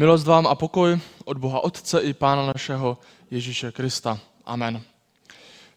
Milost vám a pokoj od Boha Otce i Pána našeho Ježíše Krista. Amen.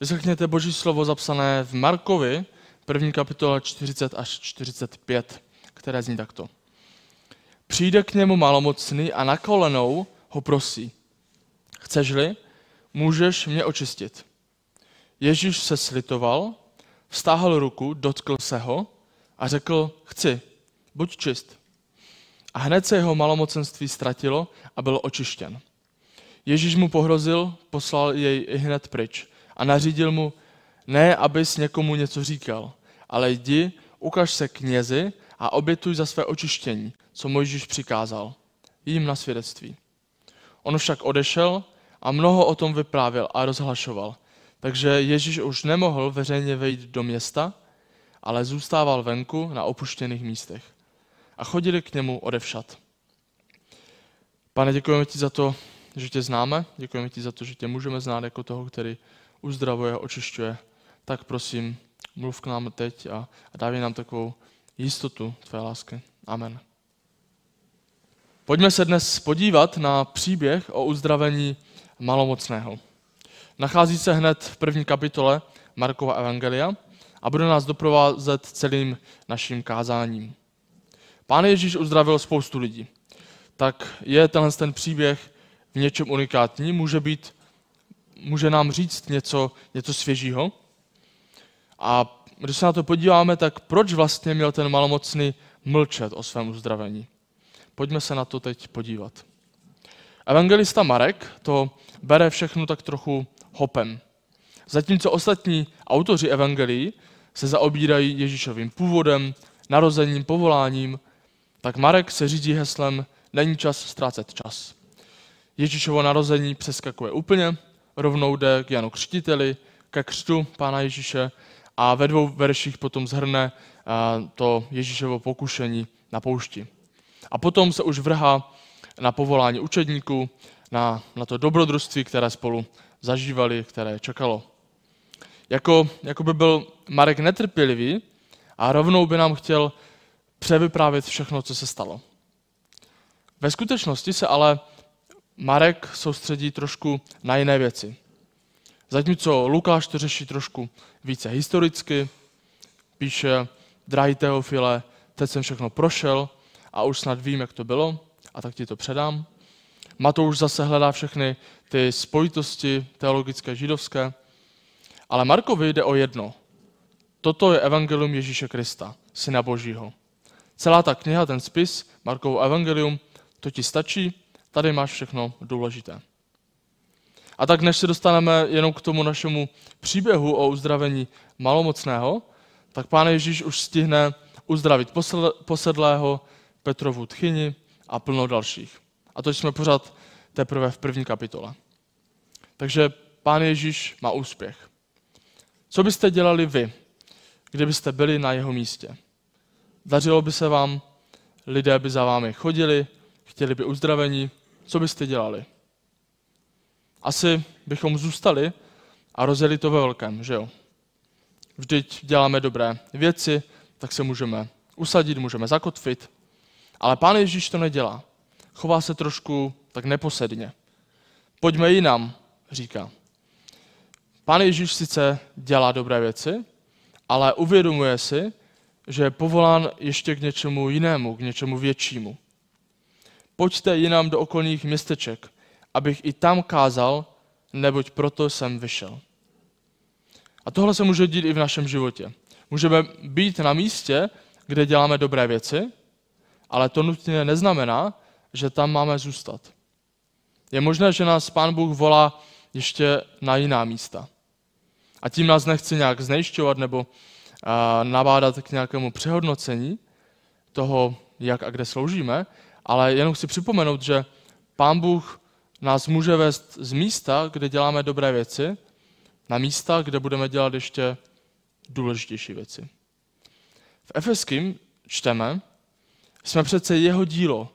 Vyslechněte Boží slovo zapsané v Markovi, první kapitola 40 až 45, které zní takto. Přijde k němu malomocný a na kolenou ho prosí. Chceš-li, můžeš mě očistit. Ježíš se slitoval, vstáhl ruku, dotkl se ho a řekl, chci, buď čist. A hned se jeho malomocenství ztratilo a byl očištěn. Ježíš mu pohrozil, poslal jej i hned pryč a nařídil mu, ne, abys někomu něco říkal, ale jdi, ukaž se knězi a obětuj za své očištění, co Mojžíš přikázal. Jím na svědectví. On však odešel a mnoho o tom vyprávěl a rozhlašoval. Takže Ježíš už nemohl veřejně vejít do města, ale zůstával venku na opuštěných místech. A chodili k němu odevšat. Pane, děkujeme ti za to, že tě známe, děkujeme ti za to, že tě můžeme znát jako toho, který uzdravuje, očišťuje. Tak prosím, mluv k nám teď a, a dávej nám takovou jistotu tvé lásky. Amen. Pojďme se dnes podívat na příběh o uzdravení malomocného. Nachází se hned v první kapitole Markova Evangelia a bude nás doprovázet celým naším kázáním. Pán Ježíš uzdravil spoustu lidí. Tak je tenhle ten příběh v něčem unikátní, může, být, může nám říct něco, něco svěžího. A když se na to podíváme, tak proč vlastně měl ten malomocný mlčet o svém uzdravení? Pojďme se na to teď podívat. Evangelista Marek to bere všechno tak trochu hopem. Zatímco ostatní autoři evangelií se zaobírají Ježíšovým původem, narozením, povoláním, tak Marek se řídí heslem Není čas ztrácet čas. Ježíšovo narození přeskakuje úplně, rovnou jde k Janu Křtiteli, ke křtu Pána Ježíše a ve dvou verších potom zhrne to Ježíšovo pokušení na poušti. A potom se už vrhá na povolání učedníků, na, na to dobrodružství, které spolu zažívali, které čekalo. Jako, jako by byl Marek netrpělivý a rovnou by nám chtěl převyprávět všechno, co se stalo. Ve skutečnosti se ale Marek soustředí trošku na jiné věci. Zatímco Lukáš to řeší trošku více historicky, píše, drahý Teofile, teď jsem všechno prošel a už snad vím, jak to bylo, a tak ti to předám. Matouš zase hledá všechny ty spojitosti teologické židovské, ale Markovi jde o jedno. Toto je evangelium Ježíše Krista, syna Božího. Celá ta kniha, ten spis, Markovo evangelium, to ti stačí, tady máš všechno důležité. A tak než se dostaneme jenom k tomu našemu příběhu o uzdravení malomocného, tak pán Ježíš už stihne uzdravit posedlého, Petrovu tchyni a plno dalších. A to jsme pořád teprve v první kapitole. Takže pán Ježíš má úspěch. Co byste dělali vy, kdybyste byli na jeho místě? Dařilo by se vám, lidé by za vámi chodili, chtěli by uzdravení, co byste dělali? Asi bychom zůstali a rozjeli to ve velkém, že jo? Vždyť děláme dobré věci, tak se můžeme usadit, můžeme zakotvit. Ale pán Ježíš to nedělá. Chová se trošku tak neposedně. Pojďme jinam, říká. Pán Ježíš sice dělá dobré věci, ale uvědomuje si, že je povolán ještě k něčemu jinému, k něčemu většímu. Pojďte jinam do okolních městeček, abych i tam kázal, neboť proto jsem vyšel. A tohle se může dít i v našem životě. Můžeme být na místě, kde děláme dobré věci, ale to nutně neznamená, že tam máme zůstat. Je možné, že nás Pán Bůh volá ještě na jiná místa. A tím nás nechci nějak znejišťovat nebo nabádat k nějakému přehodnocení toho, jak a kde sloužíme, ale jenom chci připomenout, že Pán Bůh nás může vést z místa, kde děláme dobré věci, na místa, kde budeme dělat ještě důležitější věci. V Efeským čteme, jsme přece jeho dílo.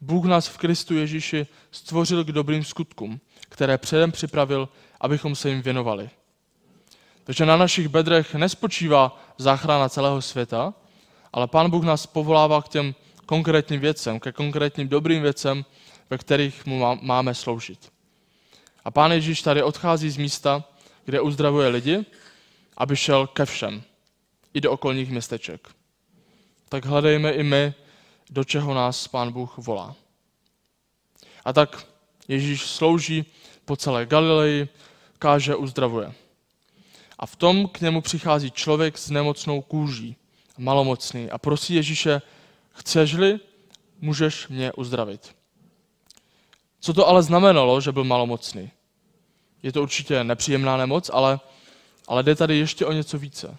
Bůh nás v Kristu Ježíši stvořil k dobrým skutkům, které předem připravil, abychom se jim věnovali. Takže na našich bedrech nespočívá záchrana celého světa, ale Pán Bůh nás povolává k těm konkrétním věcem, ke konkrétním dobrým věcem ve kterých mu máme sloužit. A pán Ježíš tady odchází z místa, kde uzdravuje lidi, aby šel ke všem, i do okolních městeček. Tak hledejme i my, do čeho nás pán Bůh volá. A tak Ježíš slouží po celé Galileji, káže, uzdravuje. A v tom k němu přichází člověk s nemocnou kůží, malomocný, a prosí Ježíše, chceš-li, můžeš mě uzdravit. Co to ale znamenalo, že byl malomocný? Je to určitě nepříjemná nemoc, ale, ale jde tady ještě o něco více.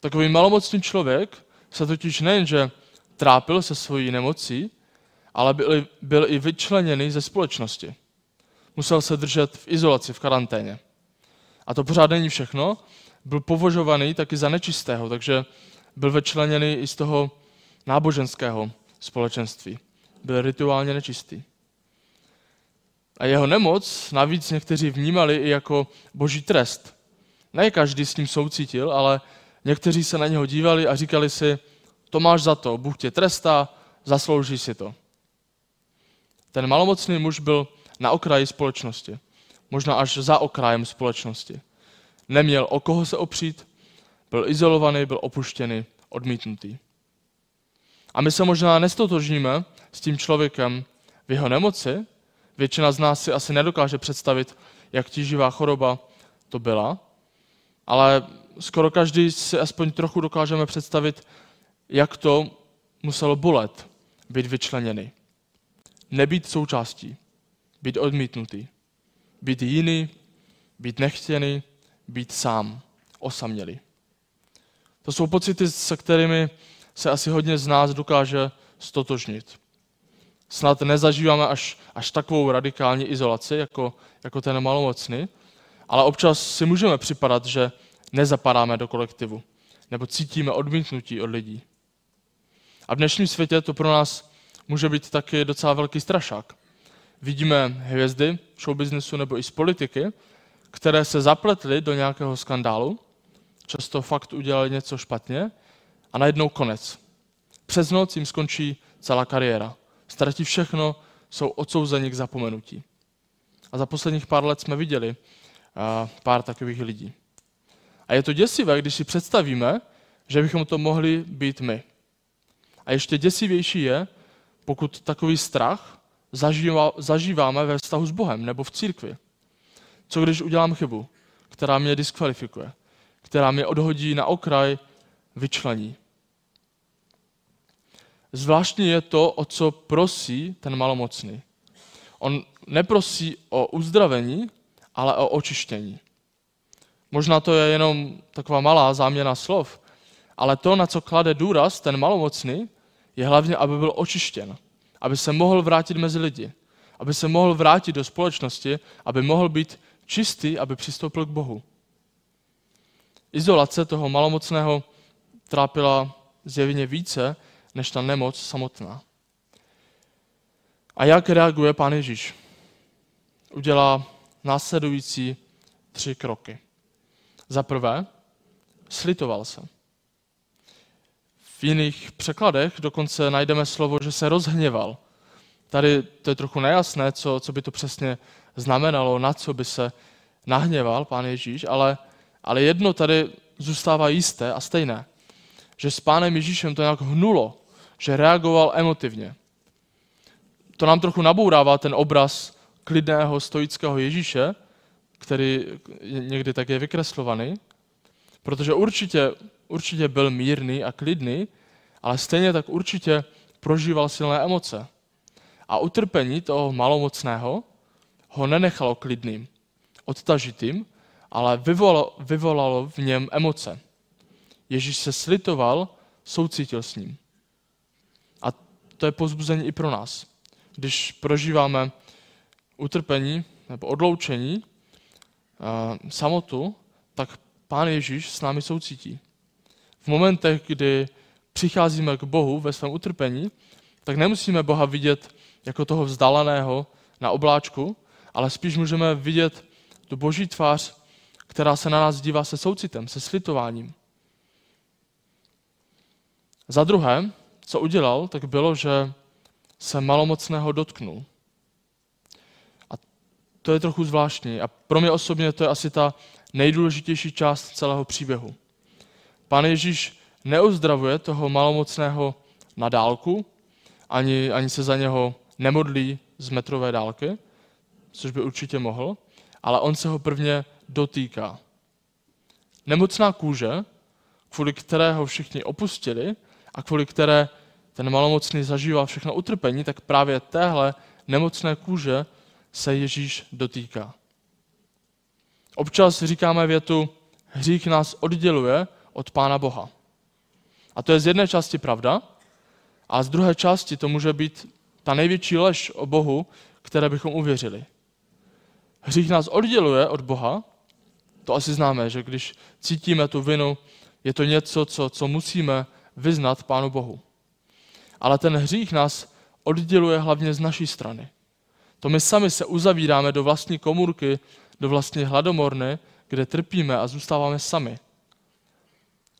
Takový malomocný člověk se totiž nejenže trápil se svojí nemocí, ale byl, byl i vyčleněný ze společnosti. Musel se držet v izolaci, v karanténě. A to pořád není všechno. Byl považovaný taky za nečistého, takže byl vyčleněný i z toho náboženského společenství. Byl rituálně nečistý. A jeho nemoc navíc někteří vnímali i jako boží trest. Ne každý s ním soucítil, ale někteří se na něho dívali a říkali si, to máš za to, Bůh tě trestá, zaslouží si to. Ten malomocný muž byl na okraji společnosti, možná až za okrajem společnosti. Neměl o koho se opřít, byl izolovaný, byl opuštěný, odmítnutý. A my se možná nestotožníme s tím člověkem v jeho nemoci, Většina z nás si asi nedokáže představit, jak tíživá choroba to byla, ale skoro každý si aspoň trochu dokážeme představit, jak to muselo bolet být vyčleněný. Nebýt součástí, být odmítnutý, být jiný, být nechtěný, být sám, osamělý. To jsou pocity, se kterými se asi hodně z nás dokáže stotožnit. Snad nezažíváme až, až takovou radikální izolaci, jako, jako ten malomocný, ale občas si můžeme připadat, že nezapadáme do kolektivu, nebo cítíme odmítnutí od lidí. A v dnešním světě to pro nás může být taky docela velký strašák. Vidíme hvězdy showbiznesu nebo i z politiky, které se zapletly do nějakého skandálu, často fakt udělali něco špatně a najednou konec. Přes noc jim skončí celá kariéra ztratí všechno, jsou odsouzeni k zapomenutí. A za posledních pár let jsme viděli pár takových lidí. A je to děsivé, když si představíme, že bychom to mohli být my. A ještě děsivější je, pokud takový strach zažívá, zažíváme ve vztahu s Bohem nebo v církvi. Co když udělám chybu, která mě diskvalifikuje, která mě odhodí na okraj, vyčlení. Zvláštní je to, o co prosí ten malomocný. On neprosí o uzdravení, ale o očištění. Možná to je jenom taková malá záměna slov, ale to, na co klade důraz ten malomocný, je hlavně, aby byl očištěn, aby se mohl vrátit mezi lidi, aby se mohl vrátit do společnosti, aby mohl být čistý, aby přistoupil k Bohu. Izolace toho malomocného trápila zjevně více, než ta nemoc samotná. A jak reaguje pán Ježíš? Udělá následující tři kroky. Za prvé, slitoval se. V jiných překladech dokonce najdeme slovo, že se rozhněval. Tady to je trochu nejasné, co, co by to přesně znamenalo, na co by se nahněval pán Ježíš, ale, ale jedno tady zůstává jisté a stejné, že s pánem Ježíšem to nějak hnulo, že reagoval emotivně. To nám trochu nabourává ten obraz klidného stoického Ježíše, který někdy tak je vykreslovaný, protože určitě, určitě byl mírný a klidný, ale stejně tak určitě prožíval silné emoce. A utrpení toho malomocného ho nenechalo klidným, odtažitým, ale vyvolalo, vyvolalo v něm emoce. Ježíš se slitoval, soucítil s ním to je pozbuzení i pro nás. Když prožíváme utrpení nebo odloučení, samotu, tak Pán Ježíš s námi soucítí. V momentech, kdy přicházíme k Bohu ve svém utrpení, tak nemusíme Boha vidět jako toho vzdáleného na obláčku, ale spíš můžeme vidět tu boží tvář, která se na nás dívá se soucitem, se slitováním. Za druhé, co udělal, tak bylo, že se malomocného dotknul. To je trochu zvláštní. A pro mě osobně to je asi ta nejdůležitější část celého příběhu. Pán Ježíš neuzdravuje toho malomocného na dálku, ani, ani se za něho nemodlí z metrové dálky, což by určitě mohl, ale on se ho prvně dotýká. Nemocná kůže, kvůli kterého všichni opustili a kvůli které ten malomocný zažíval všechno utrpení, tak právě téhle nemocné kůže se Ježíš dotýká. Občas říkáme větu, hřích nás odděluje od Pána Boha. A to je z jedné části pravda, a z druhé části to může být ta největší lež o Bohu, které bychom uvěřili. Hřích nás odděluje od Boha, to asi známe, že když cítíme tu vinu, je to něco, co, co musíme vyznat Pánu Bohu. Ale ten hřích nás odděluje hlavně z naší strany. To my sami se uzavíráme do vlastní komůrky, do vlastní hladomorny, kde trpíme a zůstáváme sami.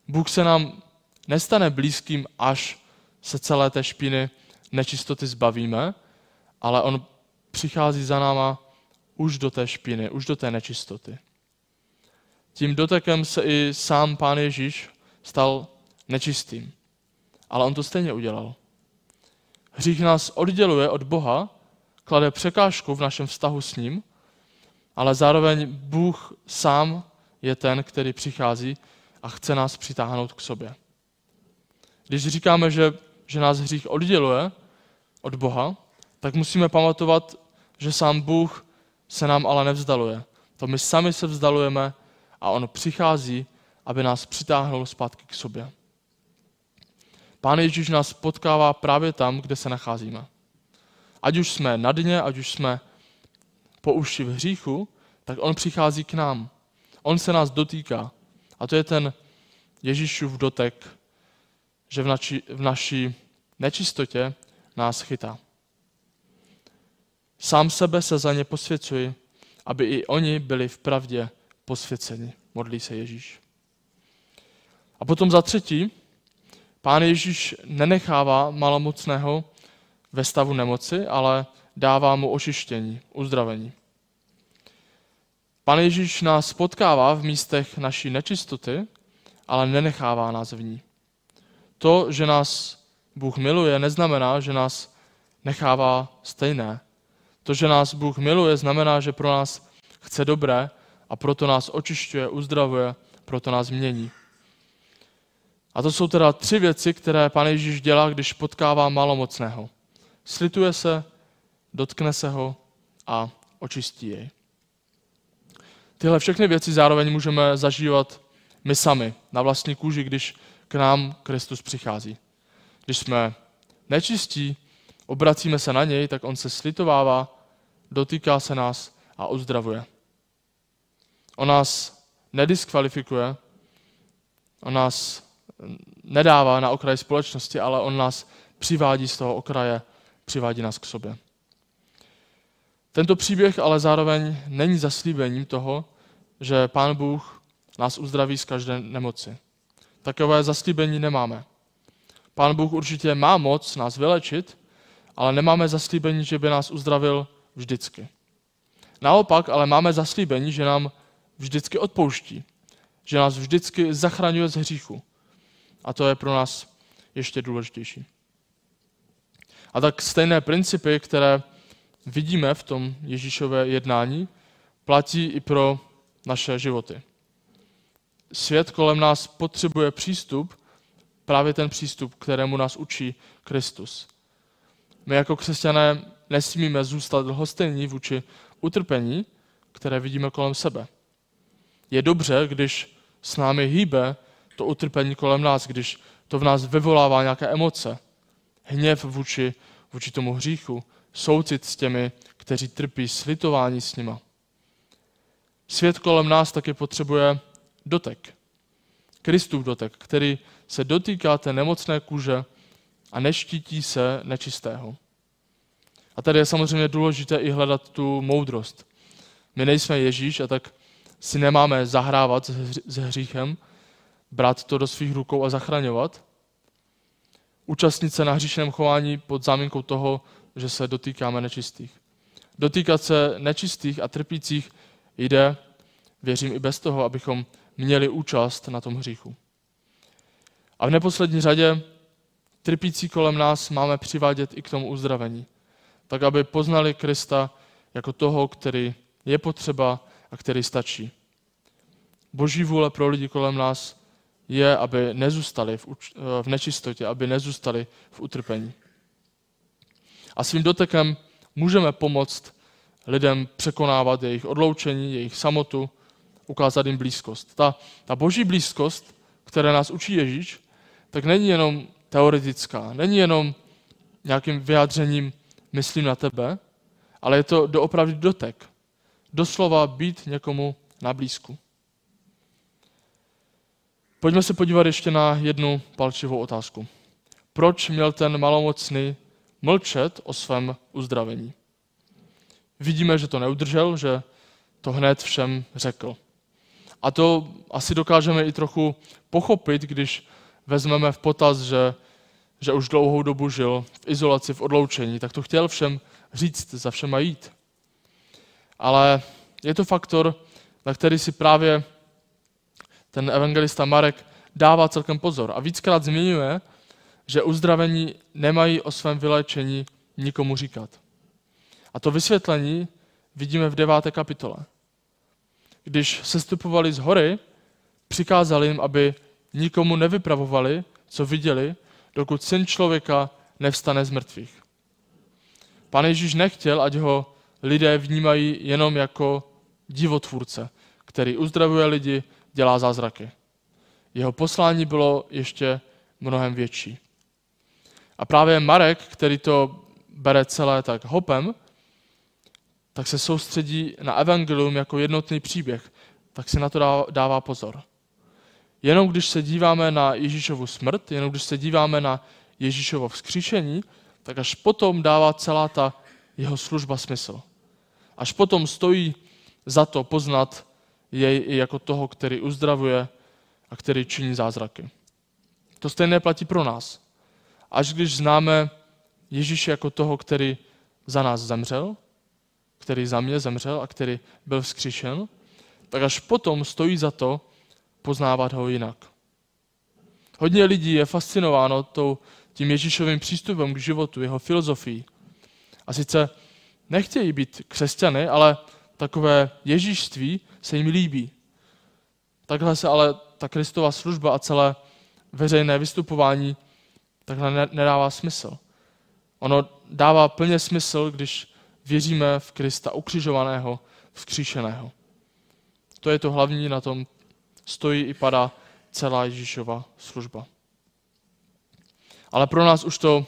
Bůh se nám nestane blízkým, až se celé té špíny nečistoty zbavíme, ale on přichází za náma už do té špíny, už do té nečistoty. Tím dotekem se i sám pán Ježíš stal nečistým. Ale on to stejně udělal. Hřích nás odděluje od Boha, klade překážku v našem vztahu s ním, ale zároveň Bůh sám je ten, který přichází a chce nás přitáhnout k sobě. Když říkáme, že, že nás hřích odděluje od Boha, tak musíme pamatovat, že sám Bůh se nám ale nevzdaluje. To my sami se vzdalujeme a on přichází, aby nás přitáhnul zpátky k sobě. Pán Ježíš nás potkává právě tam, kde se nacházíme. Ať už jsme na dně, ať už jsme po uši v hříchu, tak on přichází k nám. On se nás dotýká. A to je ten Ježíšův dotek, že v naší, v naší nečistotě nás chytá. Sám sebe se za ně posvěcuji, aby i oni byli v pravdě posvěceni. Modlí se Ježíš. A potom za třetí, pán Ježíš nenechává malomocného ve stavu nemoci, ale dává mu očištění, uzdravení. Pan Ježíš nás potkává v místech naší nečistoty, ale nenechává nás v ní. To, že nás Bůh miluje, neznamená, že nás nechává stejné. To, že nás Bůh miluje, znamená, že pro nás chce dobré a proto nás očišťuje, uzdravuje, proto nás mění. A to jsou teda tři věci, které Pane Ježíš dělá, když potkává malomocného. Slituje se, dotkne se ho a očistí jej. Tyhle všechny věci zároveň můžeme zažívat my sami, na vlastní kůži, když k nám Kristus přichází. Když jsme nečistí, obracíme se na něj, tak on se slitovává, dotýká se nás a uzdravuje. On nás nediskvalifikuje, on nás nedává na okraj společnosti, ale on nás přivádí z toho okraje, přivádí nás k sobě. Tento příběh ale zároveň není zaslíbením toho, že Pán Bůh nás uzdraví z každé nemoci. Takové zaslíbení nemáme. Pán Bůh určitě má moc nás vylečit, ale nemáme zaslíbení, že by nás uzdravil vždycky. Naopak, ale máme zaslíbení, že nám vždycky odpouští, že nás vždycky zachraňuje z hříchu. A to je pro nás ještě důležitější. A tak stejné principy, které vidíme v tom Ježíšové jednání, platí i pro naše životy. Svět kolem nás potřebuje přístup, právě ten přístup, kterému nás učí Kristus. My jako křesťané nesmíme zůstat lhostejní vůči utrpení, které vidíme kolem sebe. Je dobře, když s námi hýbe to utrpení kolem nás, když to v nás vyvolává nějaké emoce, hněv vůči, vůči tomu hříchu, soucit s těmi, kteří trpí, slitování s nima. Svět kolem nás taky potřebuje dotek. Kristův dotek, který se dotýká té nemocné kůže a neštítí se nečistého. A tady je samozřejmě důležité i hledat tu moudrost. My nejsme Ježíš a tak si nemáme zahrávat s hříchem, brát to do svých rukou a zachraňovat. Účastnit se na hříšném chování pod záminkou toho, že se dotýkáme nečistých. dotýkat se nečistých a trpících jde, věřím i bez toho, abychom měli účast na tom hříchu. A v neposlední řadě trpící kolem nás máme přivádět i k tomu uzdravení, tak aby poznali Krista jako toho, který je potřeba a který stačí. Boží vůle pro lidi kolem nás je, aby nezůstali v, v nečistotě, aby nezůstali v utrpení. A svým dotekem můžeme pomoct lidem překonávat jejich odloučení, jejich samotu, ukázat jim blízkost. Ta, ta boží blízkost, které nás učí Ježíš, tak není jenom teoretická, není jenom nějakým vyjádřením myslím na tebe, ale je to doopravdy dotek. Doslova být někomu na blízku. Pojďme se podívat ještě na jednu palčivou otázku. Proč měl ten malomocný mlčet o svém uzdravení? Vidíme, že to neudržel, že to hned všem řekl. A to asi dokážeme i trochu pochopit, když vezmeme v potaz, že, že už dlouhou dobu žil v izolaci, v odloučení, tak to chtěl všem říct, za všema jít. Ale je to faktor, na který si právě ten evangelista Marek dává celkem pozor a víckrát zmiňuje, že uzdravení nemají o svém vyléčení nikomu říkat. A to vysvětlení vidíme v deváté kapitole. Když sestupovali z hory, přikázali jim, aby nikomu nevypravovali, co viděli, dokud syn člověka nevstane z mrtvých. Pan Ježíš nechtěl, ať ho lidé vnímají jenom jako divotvůrce, který uzdravuje lidi, dělá zázraky. Jeho poslání bylo ještě mnohem větší. A právě Marek, který to bere celé tak hopem, tak se soustředí na evangelium jako jednotný příběh, tak si na to dává pozor. Jenom když se díváme na Ježíšovu smrt, jenom když se díváme na Ježíšovo vzkříšení, tak až potom dává celá ta jeho služba smysl. Až potom stojí za to poznat jej i jako toho, který uzdravuje a který činí zázraky. To stejné platí pro nás. Až když známe Ježíše jako toho, který za nás zemřel, který za mě zemřel a který byl vzkříšen, tak až potom stojí za to poznávat ho jinak. Hodně lidí je fascinováno tou, tím Ježíšovým přístupem k životu, jeho filozofií. A sice nechtějí být křesťany, ale takové ježíšství se jim líbí. Takhle se ale ta Kristova služba a celé veřejné vystupování takhle nedává smysl. Ono dává plně smysl, když věříme v Krista ukřižovaného, vzkříšeného. To je to hlavní, na tom stojí i padá celá Ježíšova služba. Ale pro nás už to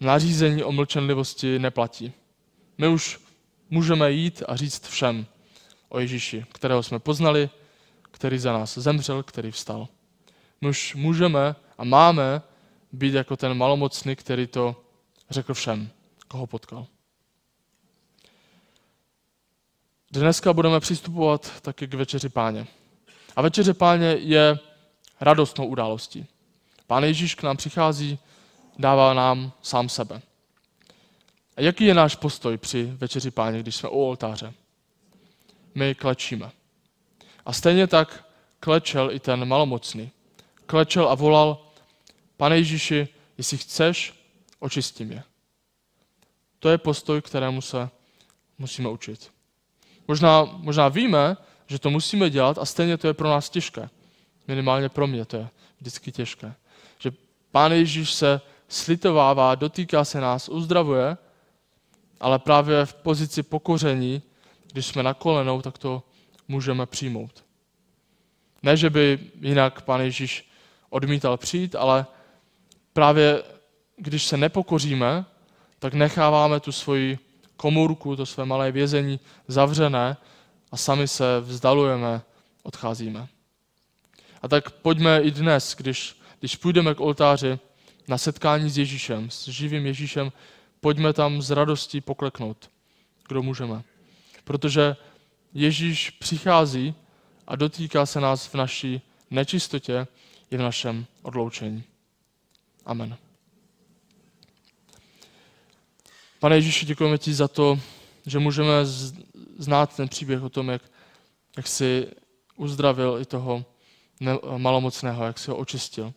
nařízení o mlčenlivosti neplatí. My už můžeme jít a říct všem o Ježíši, kterého jsme poznali, který za nás zemřel, který vstal. My už můžeme a máme být jako ten malomocný, který to řekl všem, koho potkal. Dneska budeme přistupovat taky k večeři páně. A večeře páně je radostnou událostí. Pán Ježíš k nám přichází, dává nám sám sebe. A jaký je náš postoj při večeři páně, když jsme u oltáře? My klečíme. A stejně tak klečel i ten malomocný. Klečel a volal, pane Ježíši, jestli chceš, očistí mě. To je postoj, kterému se musíme učit. Možná, možná víme, že to musíme dělat a stejně to je pro nás těžké. Minimálně pro mě to je vždycky těžké. Že Pán Ježíš se slitovává, dotýká se nás, uzdravuje, ale právě v pozici pokoření, když jsme na kolenou, tak to můžeme přijmout. Ne, že by jinak Pán Ježíš odmítal přijít, ale právě když se nepokoříme, tak necháváme tu svoji komůrku, to své malé vězení zavřené a sami se vzdalujeme, odcházíme. A tak pojďme i dnes, když, když půjdeme k oltáři na setkání s Ježíšem, s živým Ježíšem, pojďme tam s radostí pokleknout, kdo můžeme. Protože Ježíš přichází a dotýká se nás v naší nečistotě i v našem odloučení. Amen. Pane Ježíši, děkujeme ti za to, že můžeme znát ten příběh o tom, jak, jak si uzdravil i toho malomocného, jak si ho očistil.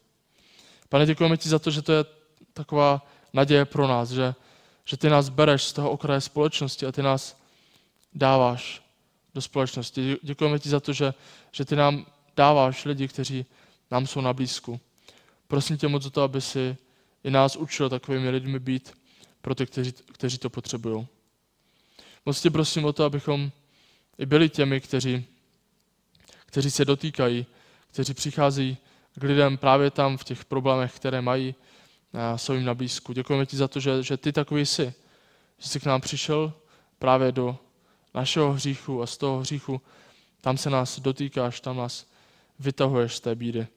Pane, děkujeme ti za to, že to je taková naděje pro nás, že, že ty nás bereš z toho okraje společnosti a ty nás dáváš do společnosti. Děkujeme ti za to, že, že ty nám dáváš lidi, kteří nám jsou na blízku. Prosím tě moc o to, aby si i nás učil takovými lidmi být pro ty, kteří, kteří to potřebují. Moc tě prosím o to, abychom i byli těmi, kteří, kteří se dotýkají, kteří přicházejí k lidem právě tam v těch problémech, které mají, a jsou jim na blízku. Děkujeme ti za to, že, že ty takový jsi, že jsi k nám přišel právě do našeho hříchu a z toho hříchu tam se nás dotýkáš, tam nás vytahuješ z té bídy.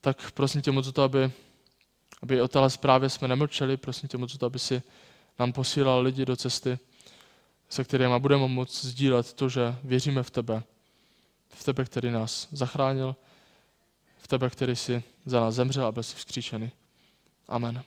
Tak prosím tě moc o to, aby, aby o téhle zprávě jsme nemlčeli, prosím tě moc o to, aby si nám posílal lidi do cesty, se kterými budeme moct sdílet to, že věříme v tebe, v tebe, který nás zachránil, v tebe, který si za nás zemřel a byl si vzkříšený. Amen.